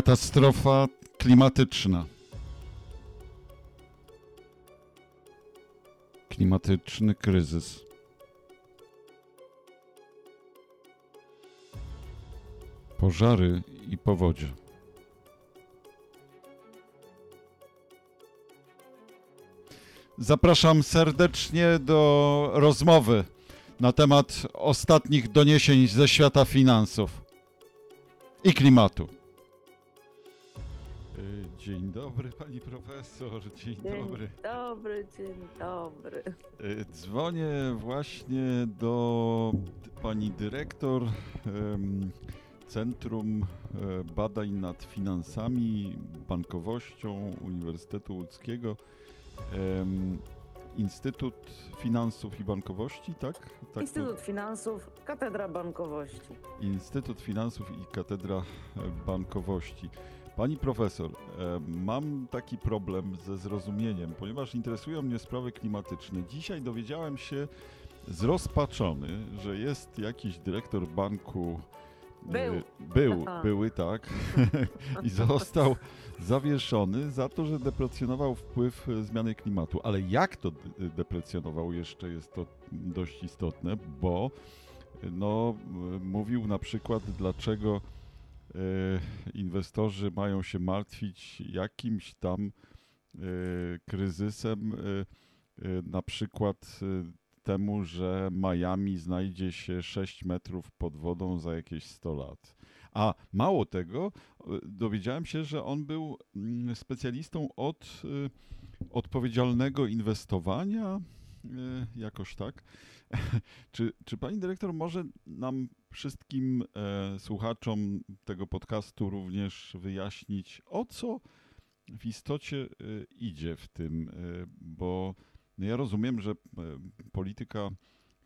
Katastrofa klimatyczna. Klimatyczny kryzys. Pożary i powodzie. Zapraszam serdecznie do rozmowy na temat ostatnich doniesień ze świata finansów i klimatu. Dzień dobry, pani profesor. Dzień, Dzień dobry. dobry, dzień dobry. Y, Dzwonię właśnie do pani dyrektor Centrum e, Badań nad Finansami, Bankowością Uniwersytetu Łódzkiego. Instytut Finansów i Bankowości, tak? tak to- Instytut Finansów, Katedra Bankowości. Instytut Finansów i Katedra e, Bankowości. Pani profesor, e, mam taki problem ze zrozumieniem, ponieważ interesują mnie sprawy klimatyczne. Dzisiaj dowiedziałem się zrozpaczony, że jest jakiś dyrektor banku. e, Był. Był, Aha. były tak. I został zawieszony za to, że deprecjonował wpływ e, zmiany klimatu. Ale jak to de- deprecjonował jeszcze jest to dość istotne, bo no, mówił na przykład, dlaczego inwestorzy mają się martwić jakimś tam e, kryzysem, e, e, na przykład e, temu, że Miami znajdzie się 6 metrów pod wodą za jakieś 100 lat. A mało tego, e, dowiedziałem się, że on był mm, specjalistą od e, odpowiedzialnego inwestowania, e, jakoś tak. Czy, czy pani dyrektor może nam wszystkim e, słuchaczom tego podcastu również wyjaśnić, o co w istocie e, idzie w tym? E, bo no ja rozumiem, że e, polityka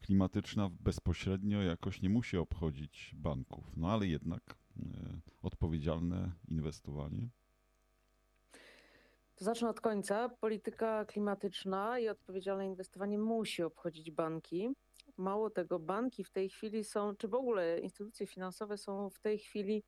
klimatyczna bezpośrednio jakoś nie musi obchodzić banków, no ale jednak e, odpowiedzialne inwestowanie. To zacznę od końca. Polityka klimatyczna i odpowiedzialne inwestowanie musi obchodzić banki. Mało tego, banki w tej chwili są, czy w ogóle instytucje finansowe są w tej chwili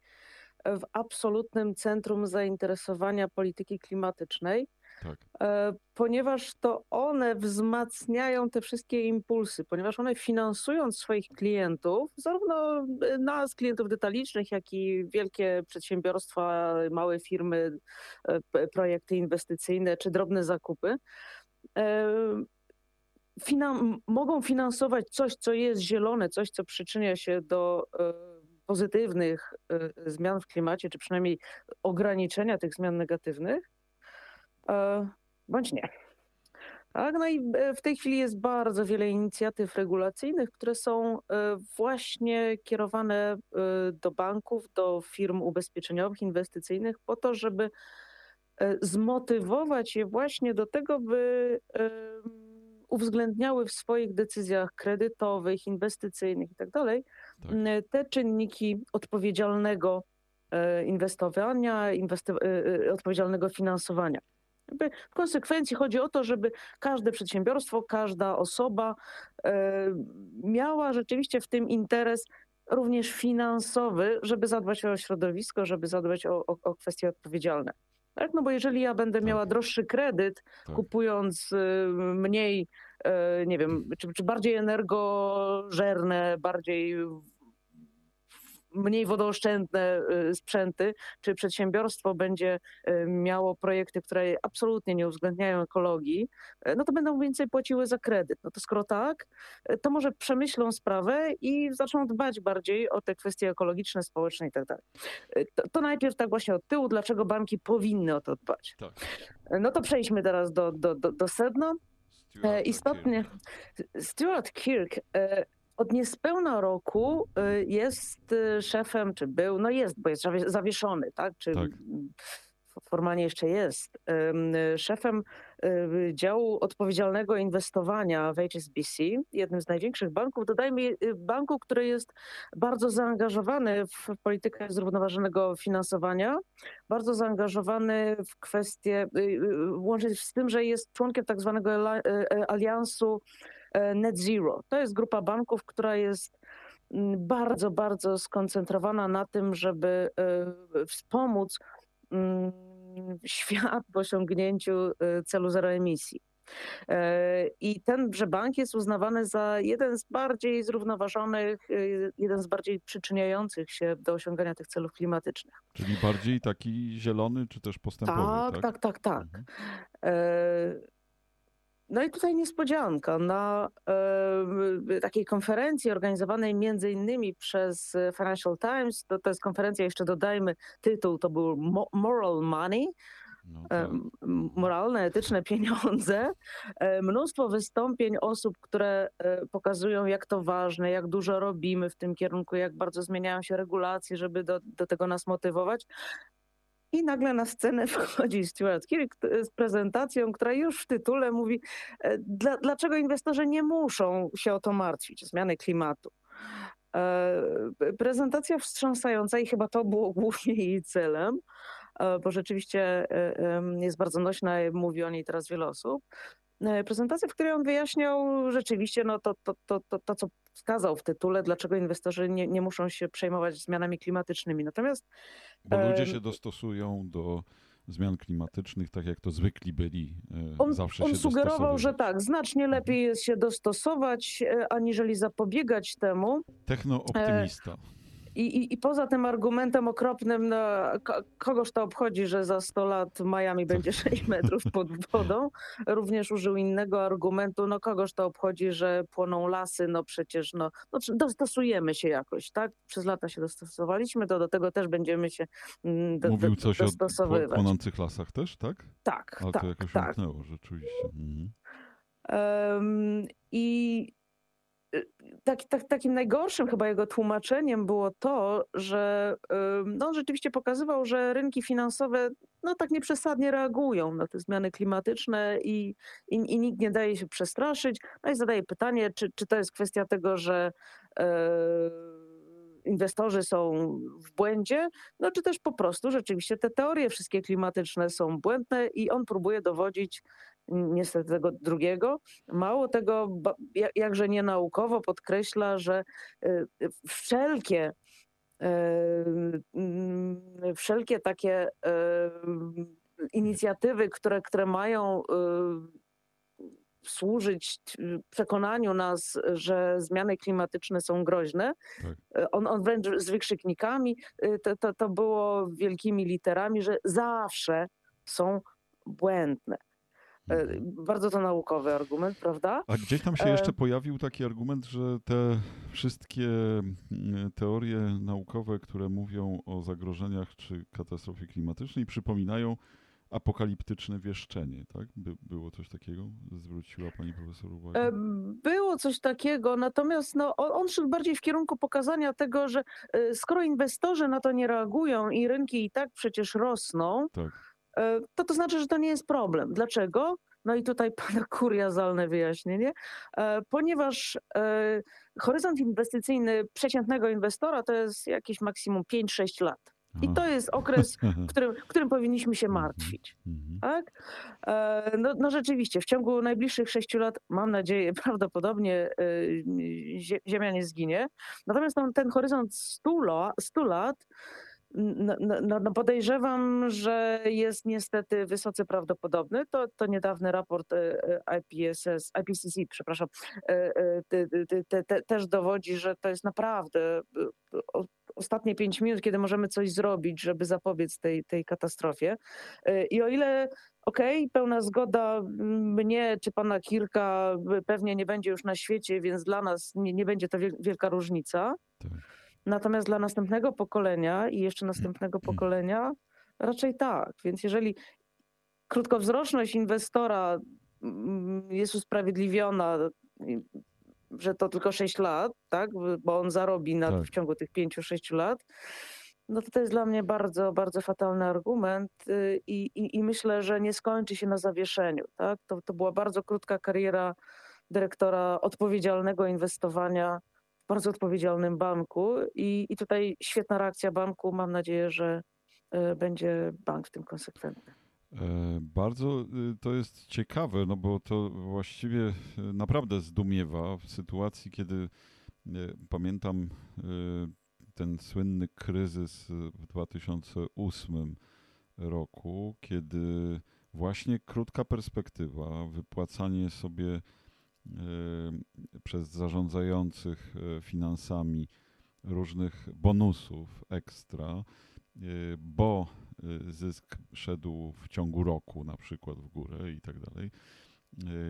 w absolutnym centrum zainteresowania polityki klimatycznej. Tak, E, ponieważ to one wzmacniają te wszystkie impulsy, ponieważ one finansując swoich klientów, zarówno e, nas, klientów detalicznych, jak i wielkie przedsiębiorstwa, małe firmy, e, projekty inwestycyjne czy drobne zakupy, e, finan- mogą finansować coś, co jest zielone, coś, co przyczynia się do e, pozytywnych e, zmian w klimacie, czy przynajmniej ograniczenia tych zmian negatywnych, e, bądź nie. Tak, no i w tej chwili jest bardzo wiele inicjatyw regulacyjnych, które są właśnie kierowane do banków, do firm ubezpieczeniowych, inwestycyjnych, po to, żeby zmotywować je właśnie do tego, by uwzględniały w swoich decyzjach kredytowych, inwestycyjnych itd. tak. m, te czynniki odpowiedzialnego e, inwestowania, e, e, odpowiedzialnego finansowania. W konsekwencji chodzi o to, żeby każde przedsiębiorstwo, każda osoba miała rzeczywiście w tym interes również finansowy, żeby zadbać o środowisko, żeby zadbać o, o, o kwestie odpowiedzialne. Tak? No bo jeżeli ja będę Tak. miała droższy kredyt, Tak. kupując y, mniej, e, nie wiem, czy, czy bardziej energożerne, bardziej mniej wodooszczędne y, sprzęty, czy przedsiębiorstwo będzie y, miało projekty, które absolutnie nie uwzględniają ekologii, y, no to będą więcej płaciły za kredyt. No to skoro tak, to może przemyślą sprawę i zaczną dbać bardziej o te kwestie ekologiczne, społeczne i tak dalej. To, najpierw tak właśnie od tyłu, dlaczego banki powinny o to dbać. tak. No to przejdźmy teraz do, do, do, do sedna. Istotnie Stuart Kirk od niespełna roku e, jest e, szefem, czy był, no jest, bo jest zawie- zawieszony, tak? Czy Tak. formalnie jeszcze jest, em, szefem e, działu odpowiedzialnego inwestowania w HSBC, jednym z największych banków, dodajmy banku, który jest bardzo zaangażowany w politykę zrównoważonego finansowania, bardzo zaangażowany w kwestie, y, y, łącznie z tym, że jest członkiem tak zwanego aliansu Net Zero. To jest grupa banków, która jest mm, bardzo, bardzo skoncentrowana na tym, żeby e, wspomóc mm, świat w osiągnięciu y, celu zero emisji. E, I tenże bank jest uznawany za jeden z bardziej zrównoważonych, jeden z bardziej przyczyniających się do osiągania tych celów klimatycznych. Czyli bardziej taki zielony, czy też postępowy, Tak, tak? tak, tak, tak. Mhm. No i tutaj niespodzianka. Na e, takiej konferencji organizowanej między innymi przez Financial Times, to, to jest konferencja, jeszcze dodajmy, tytuł to był Mo- Moral Money, No, e, tak. moralne, etyczne pieniądze. E, Mnóstwo wystąpień osób, które e, pokazują, jak to ważne, jak dużo robimy w tym kierunku, jak bardzo zmieniają się regulacje, żeby do, do tego nas motywować. I nagle na scenę wchodzi Stuart Kirk z prezentacją, która już w tytule mówi, e, dla, dlaczego inwestorzy nie muszą się o to martwić, zmiany klimatu. E, Prezentacja wstrząsająca i chyba to było głównie jej celem, e, bo rzeczywiście jest bardzo nośna, mówi o niej teraz wiele osób. Prezentacja, w której on wyjaśniał rzeczywiście no to, to, to, to, to co wskazał w tytule, dlaczego inwestorzy nie, nie muszą się przejmować zmianami klimatycznymi. Natomiast Bo ludzie się dostosują do zmian klimatycznych, tak jak to zwykli byli. e, On, Zawsze on się sugerował, że tak, znacznie lepiej jest się dostosować, e, aniżeli zapobiegać temu. Technooptymista. I, i, I poza tym argumentem okropnym, no, ko- kogoż to obchodzi, że za 100 lat Miami będzie 6 metrów pod wodą, również użył innego argumentu, no kogoż to obchodzi, że płoną lasy, no przecież no, no dostosujemy się jakoś, tak? Przez lata się dostosowaliśmy, to do tego też będziemy się mm, do, Mówił do, coś o dostosowywać. płonących lasach też, tak? Tak, Ale tak, to jakoś tak. umknęło rzeczywiście. Mhm. Em, I tak, tak, takim najgorszym chyba jego tłumaczeniem było to, że no, on rzeczywiście pokazywał, że rynki finansowe no, tak nieprzesadnie reagują na te zmiany klimatyczne i, i, i nikt nie daje się przestraszyć. No i zadaje pytanie, czy, czy to jest kwestia tego, że e, inwestorzy są w błędzie, no czy też po prostu rzeczywiście te teorie wszystkie klimatyczne są błędne i on próbuje dowodzić niestety tego drugiego. Mało tego, jakże nienaukowo podkreśla, że y, wszelkie y, mm, wszelkie takie y, inicjatywy, które, które mają służyć przekonaniu nas, że zmiany klimatyczne są groźne. Tak. On, on wręcz z wykrzyknikami, to, to, to było wielkimi literami, że zawsze są błędne. E, Mhm. Bardzo to naukowy argument, prawda? A gdzieś tam się E, jeszcze pojawił taki argument, że te wszystkie mm, teorie naukowe, które mówią o zagrożeniach czy katastrofie klimatycznej, przypominają apokaliptyczne wieszczenie, tak? By, było coś takiego? Zwróciła pani profesor uwagę? E, Było coś takiego, natomiast no, on, on szedł bardziej w kierunku pokazania tego, że skoro inwestorzy na to nie reagują i rynki i tak przecież rosną, Tak. E, to to znaczy, że to nie jest problem. Dlaczego? No i tutaj pada kuriozalne wyjaśnienie, e, ponieważ e, horyzont inwestycyjny przeciętnego inwestora to jest jakieś maksimum 5-6 lat. I to jest okres, w którym, którym powinniśmy się Mhm. martwić. Mhm. Tak? No, no rzeczywiście, w ciągu najbliższych sześciu lat, mam nadzieję, prawdopodobnie zie- Ziemia nie zginie. Natomiast no, ten horyzont 100 lat, 100 lat no, no, no, podejrzewam, że jest niestety wysoce prawdopodobny. To, to niedawny raport e, e, IPSS, IPCC, przepraszam, e, te, te, te, te, też dowodzi, że to jest naprawdę ostatnie pięć minut, kiedy możemy coś zrobić, żeby zapobiec tej, tej katastrofie. I o ile okej, pełna zgoda mnie czy pana Kirka pewnie nie będzie już na świecie, więc dla nas nie, nie będzie to wiel- wielka różnica. Tak. Natomiast dla następnego pokolenia i jeszcze następnego pokolenia raczej tak. Więc jeżeli krótkowzroczność inwestora mm, jest usprawiedliwiona, że to tylko 6 lat, tak, bo on zarobi na, Tak. w ciągu tych 5-6 lat, no to to jest dla mnie bardzo, bardzo fatalny argument y, i, i, i myślę, że nie skończy się na zawieszeniu. Tak? To, to była bardzo krótka kariera dyrektora odpowiedzialnego inwestowania bardzo odpowiedzialnym banku i, i tutaj świetna reakcja banku. Mam nadzieję, że y, będzie bank w tym konsekwentny. E, Bardzo y, to jest ciekawe, no bo to właściwie y, naprawdę zdumiewa w sytuacji, kiedy pamiętam ten słynny kryzys w 2008 roku, kiedy właśnie krótka perspektywa, wypłacanie sobie e, przez zarządzających e, finansami różnych bonusów ekstra, e, bo zysk szedł w ciągu roku na przykład w górę i tak dalej,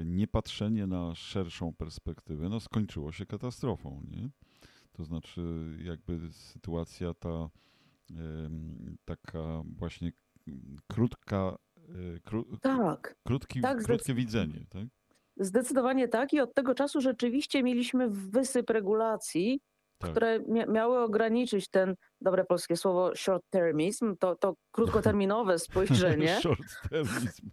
niepatrzenie na szerszą perspektywę, no skończyło się katastrofą, nie? To znaczy jakby sytuacja ta taka właśnie krótka, kró, tak, krótki, tak, krótkie widzenie, tak? Zdecydowanie tak i od tego czasu rzeczywiście mieliśmy wysyp regulacji, tak. które mia miały ograniczyć ten, dobre polskie słowo, short termism, to, to krótkoterminowe spojrzenie. short termism.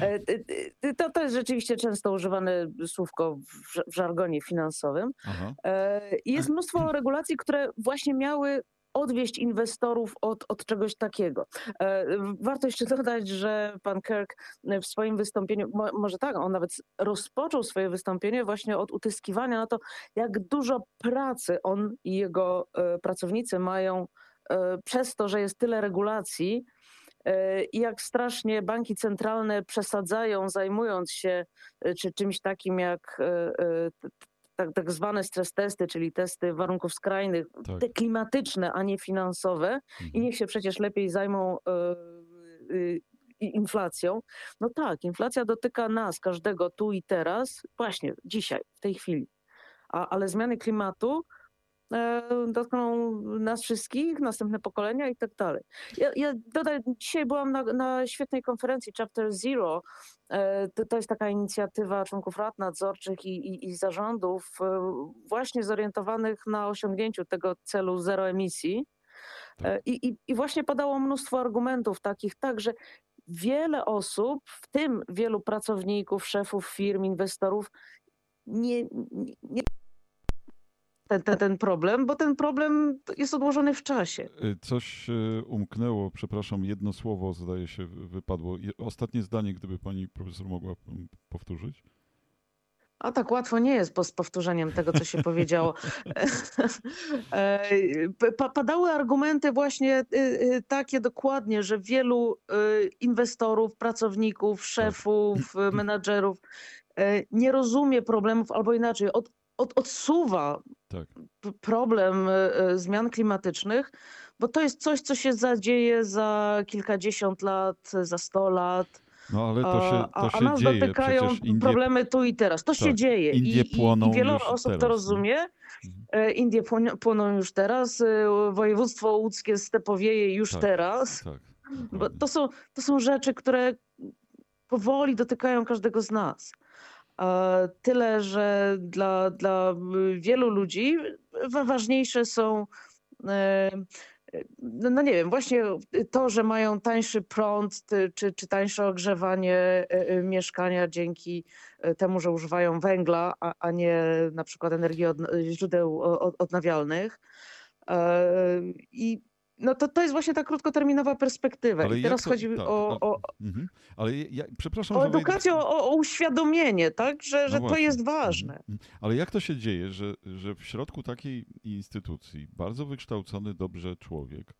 E, to, to jest rzeczywiście często używane słówko w, w żargonie finansowym. Aha. E, jest mnóstwo regulacji, które właśnie miały odwieść inwestorów od, od czegoś takiego. E, warto jeszcze dodać, że pan Kirk w swoim wystąpieniu, może tak, on nawet rozpoczął swoje wystąpienie właśnie od utyskiwania na to, jak dużo pracy on i jego e, pracownicy mają e, przez to, że jest tyle regulacji, i jak strasznie banki centralne przesadzają, zajmując się czy czymś takim jak tak, tak zwane stres testy, czyli testy warunków skrajnych, tak. te klimatyczne, a nie finansowe mhm. i niech się przecież lepiej zajmą y, y, inflacją. No tak, inflacja dotyka nas, każdego tu i teraz, właśnie dzisiaj, w tej chwili. A, ale zmiany klimatu dotkną nas wszystkich, następne pokolenia i tak dalej. Ja, ja dodaj, dzisiaj byłam na, na świetnej konferencji Chapter Zero. E, to, to jest taka inicjatywa członków rad nadzorczych i, i, i zarządów e, właśnie zorientowanych na osiągnięciu tego celu zero emisji. Tak. I, i, I właśnie padało mnóstwo argumentów takich, tak, że wiele osób, w tym wielu pracowników, szefów firm, inwestorów, nie, nie ten, ten, ten problem, bo ten problem jest odłożony w czasie. Y, coś y, umknęło, przepraszam, jedno słowo zdaje się wypadło. Ostatnie zdanie, gdyby pani profesor mogła powtórzyć. A tak łatwo nie jest z powtórzeniem tego, co się powiedziało. E, padały argumenty właśnie y, takie dokładnie, że wielu inwestorów, pracowników, tak. szefów, menadżerów nie rozumie problemów, albo inaczej, od, od, odsuwa tak. problem e, e, zmian klimatycznych, bo to jest coś, co się zadzieje za kilkadziesiąt lat, za sto lat. No ale to się, to się a, a nas dzieje. dotykają Indie... problemy tu i teraz. To tak. się dzieje. Indie płoną I, i wiele osób teraz, to rozumie. Mhm. Indie płoną już teraz. Województwo łódzkie stepowieje już tak, teraz. Tak, bo to, są, to są rzeczy, które powoli dotykają każdego z nas. Tyle, że dla, dla wielu ludzi ważniejsze są e, no, no, nie wiem, właśnie to, że mają tańszy prąd czy, czy tańsze ogrzewanie e, e, mieszkania dzięki temu, że używają węgla, a, a nie na przykład energii od, źródeł odnawialnych. I no to, to jest właśnie ta krótkoterminowa perspektywa. Ale I teraz to, chodzi tak, o, o, mhm. ale ja, przepraszam, o edukację, o, o, uświadomienie, tak? że, no że to jest ważne. Mhm. Ale jak to się dzieje, że, że w środku takiej instytucji bardzo wykształcony dobrze człowiek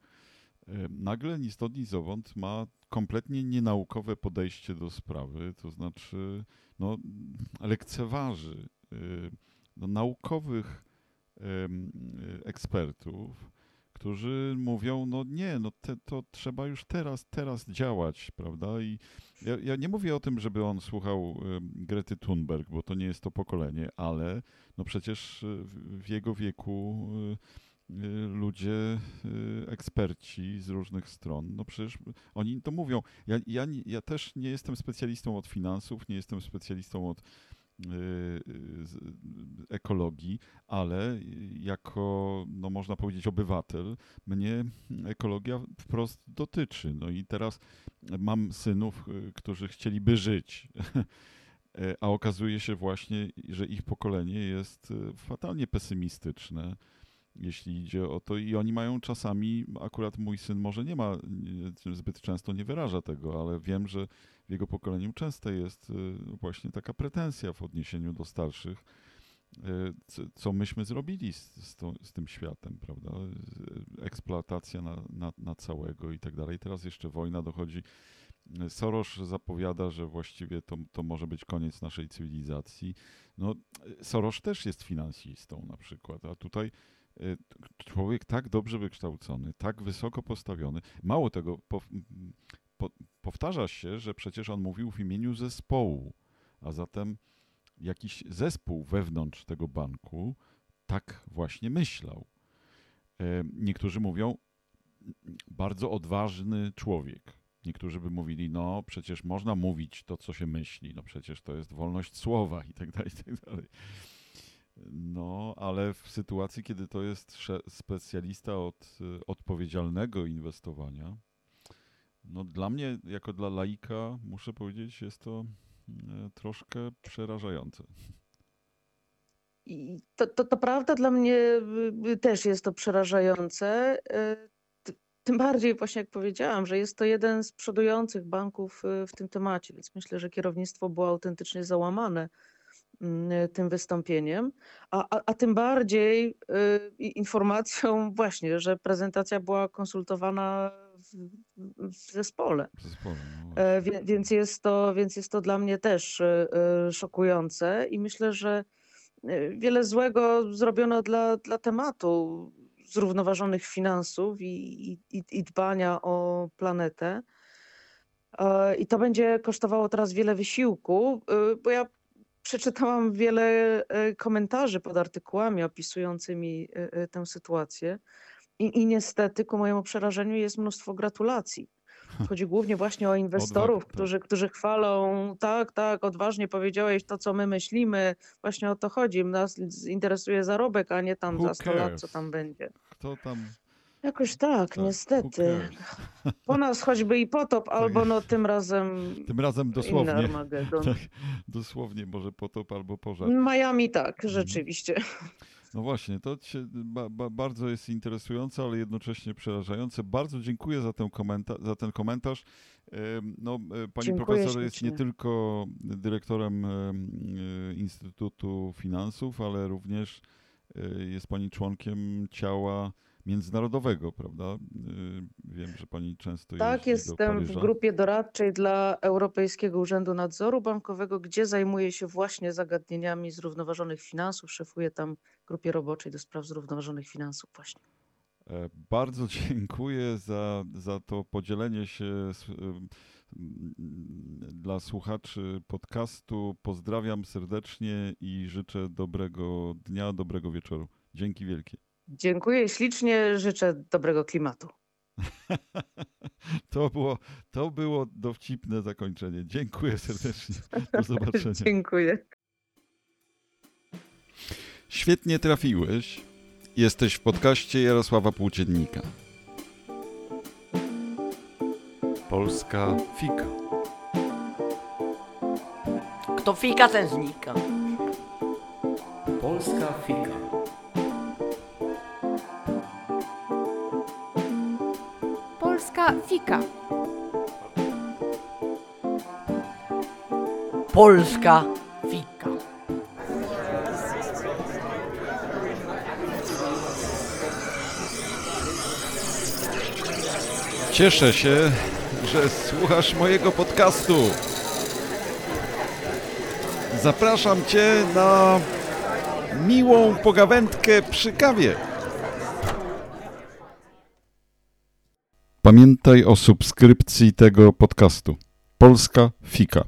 nagle ni stąd, ni zowąd ma kompletnie nienaukowe podejście do sprawy, to znaczy no, lekceważy no, naukowych ekspertów, którzy mówią, no nie, no te, to trzeba już teraz, teraz działać, prawda? I ja, ja, nie mówię o tym, żeby on słuchał Grety Thunberg, bo to nie jest to pokolenie, ale no przecież y, w jego wieku y, y, ludzie, eksperci z różnych stron, no przecież oni to mówią. Ja, ja, ja też nie jestem specjalistą od finansów, nie jestem specjalistą od ekologii, ale jako, no można powiedzieć, obywatel, mnie ekologia wprost dotyczy. No i teraz mam synów, którzy chcieliby żyć. A okazuje się właśnie, że ich pokolenie jest fatalnie pesymistyczne jeśli idzie o to. I oni mają czasami, akurat mój syn może nie ma, zbyt często nie wyraża tego, ale wiem, że w jego pokoleniu często jest y, właśnie taka pretensja w odniesieniu do starszych, co, co myśmy zrobili z, to, z, tym światem, prawda? Eksploatacja na, na, na całego i tak dalej. Teraz jeszcze wojna dochodzi. Soros zapowiada, że właściwie to, to może być koniec naszej cywilizacji. No, Soros też jest finansistą na przykład, a tutaj człowiek tak dobrze wykształcony, tak wysoko postawiony. Mało tego, po, po, powtarza się, że przecież on mówił w imieniu zespołu, a zatem jakiś zespół wewnątrz tego banku tak właśnie myślał. E, niektórzy mówią, bardzo odważny człowiek. Niektórzy by mówili, no przecież można mówić to, co się myśli, no przecież to jest wolność słowa i tak dalej, i tak dalej. No, ale w sytuacji, kiedy to jest specjalista od y, odpowiedzialnego inwestowania, no dla mnie, jako dla laika, muszę powiedzieć, jest to y, troszkę przerażające. I to, to, to prawda, dla mnie y, też jest to przerażające. Tym bardziej, właśnie jak powiedziałam, że jest to jeden z przodujących banków w tym temacie, więc myślę, że kierownictwo było autentycznie załamane tym wystąpieniem, a, a, a tym bardziej y, informacją właśnie, że prezentacja była konsultowana w, w zespole. W zespole no e, wie, więc, jest to, więc jest to dla mnie też y, y, szokujące i myślę, że wiele złego zrobiono dla, dla tematu zrównoważonych finansów i, i, i dbania o planetę. E, I to będzie kosztowało teraz wiele wysiłku, bo ja przeczytałam wiele e, komentarzy pod artykułami opisującymi e, e, tę sytuację. I, I niestety, ku mojemu przerażeniu, jest mnóstwo gratulacji. Chodzi głównie właśnie o inwestorów, tak. którzy, którzy chwalą, tak, tak, odważnie powiedziałeś to, co my myślimy. Właśnie o to chodzi. Nas interesuje zarobek, a nie tam Who za 100 lat, co tam będzie. Kto tam Jakoś tak, tak niestety. Po nas choćby i potop, tak. albo no tym razem. Tym razem dosłownie. Tak, dosłownie, może potop albo pożar. Miami tak, mhm. rzeczywiście. No właśnie, to ba, ba, bardzo jest interesujące, ale jednocześnie przerażające. Bardzo dziękuję za ten, komenta za ten komentarz. No, e, pani dziękuję profesor jest nie tylko dyrektorem e, Instytutu Finansów, ale również e, jest pani członkiem ciała międzynarodowego, prawda? Y, wiem, że pani często Tak, jestem w grupie doradczej dla Europejskiego Urzędu Nadzoru Bankowego, gdzie zajmuję się właśnie zagadnieniami zrównoważonych finansów. Szefuję tam grupie roboczej do spraw zrównoważonych finansów właśnie. E, bardzo dziękuję za, za to podzielenie się y, dla słuchaczy podcastu. Pozdrawiam serdecznie i życzę dobrego dnia, dobrego wieczoru. Dzięki wielkie. Dziękuję ślicznie, życzę dobrego klimatu. To było, to było dowcipne zakończenie. Dziękuję serdecznie. Do zobaczenia. Dziękuję. Świetnie trafiłeś. Jesteś w podcaście Jarosława Płóciennika. Polska fika. Kto fika, ten znika. Polska fika. Polska fika. Polska fika. Cieszę się, że słuchasz mojego podcastu. Zapraszam Cię na miłą pogawędkę przy kawie. Pamiętaj o subskrypcji tego podcastu. Polska Fika.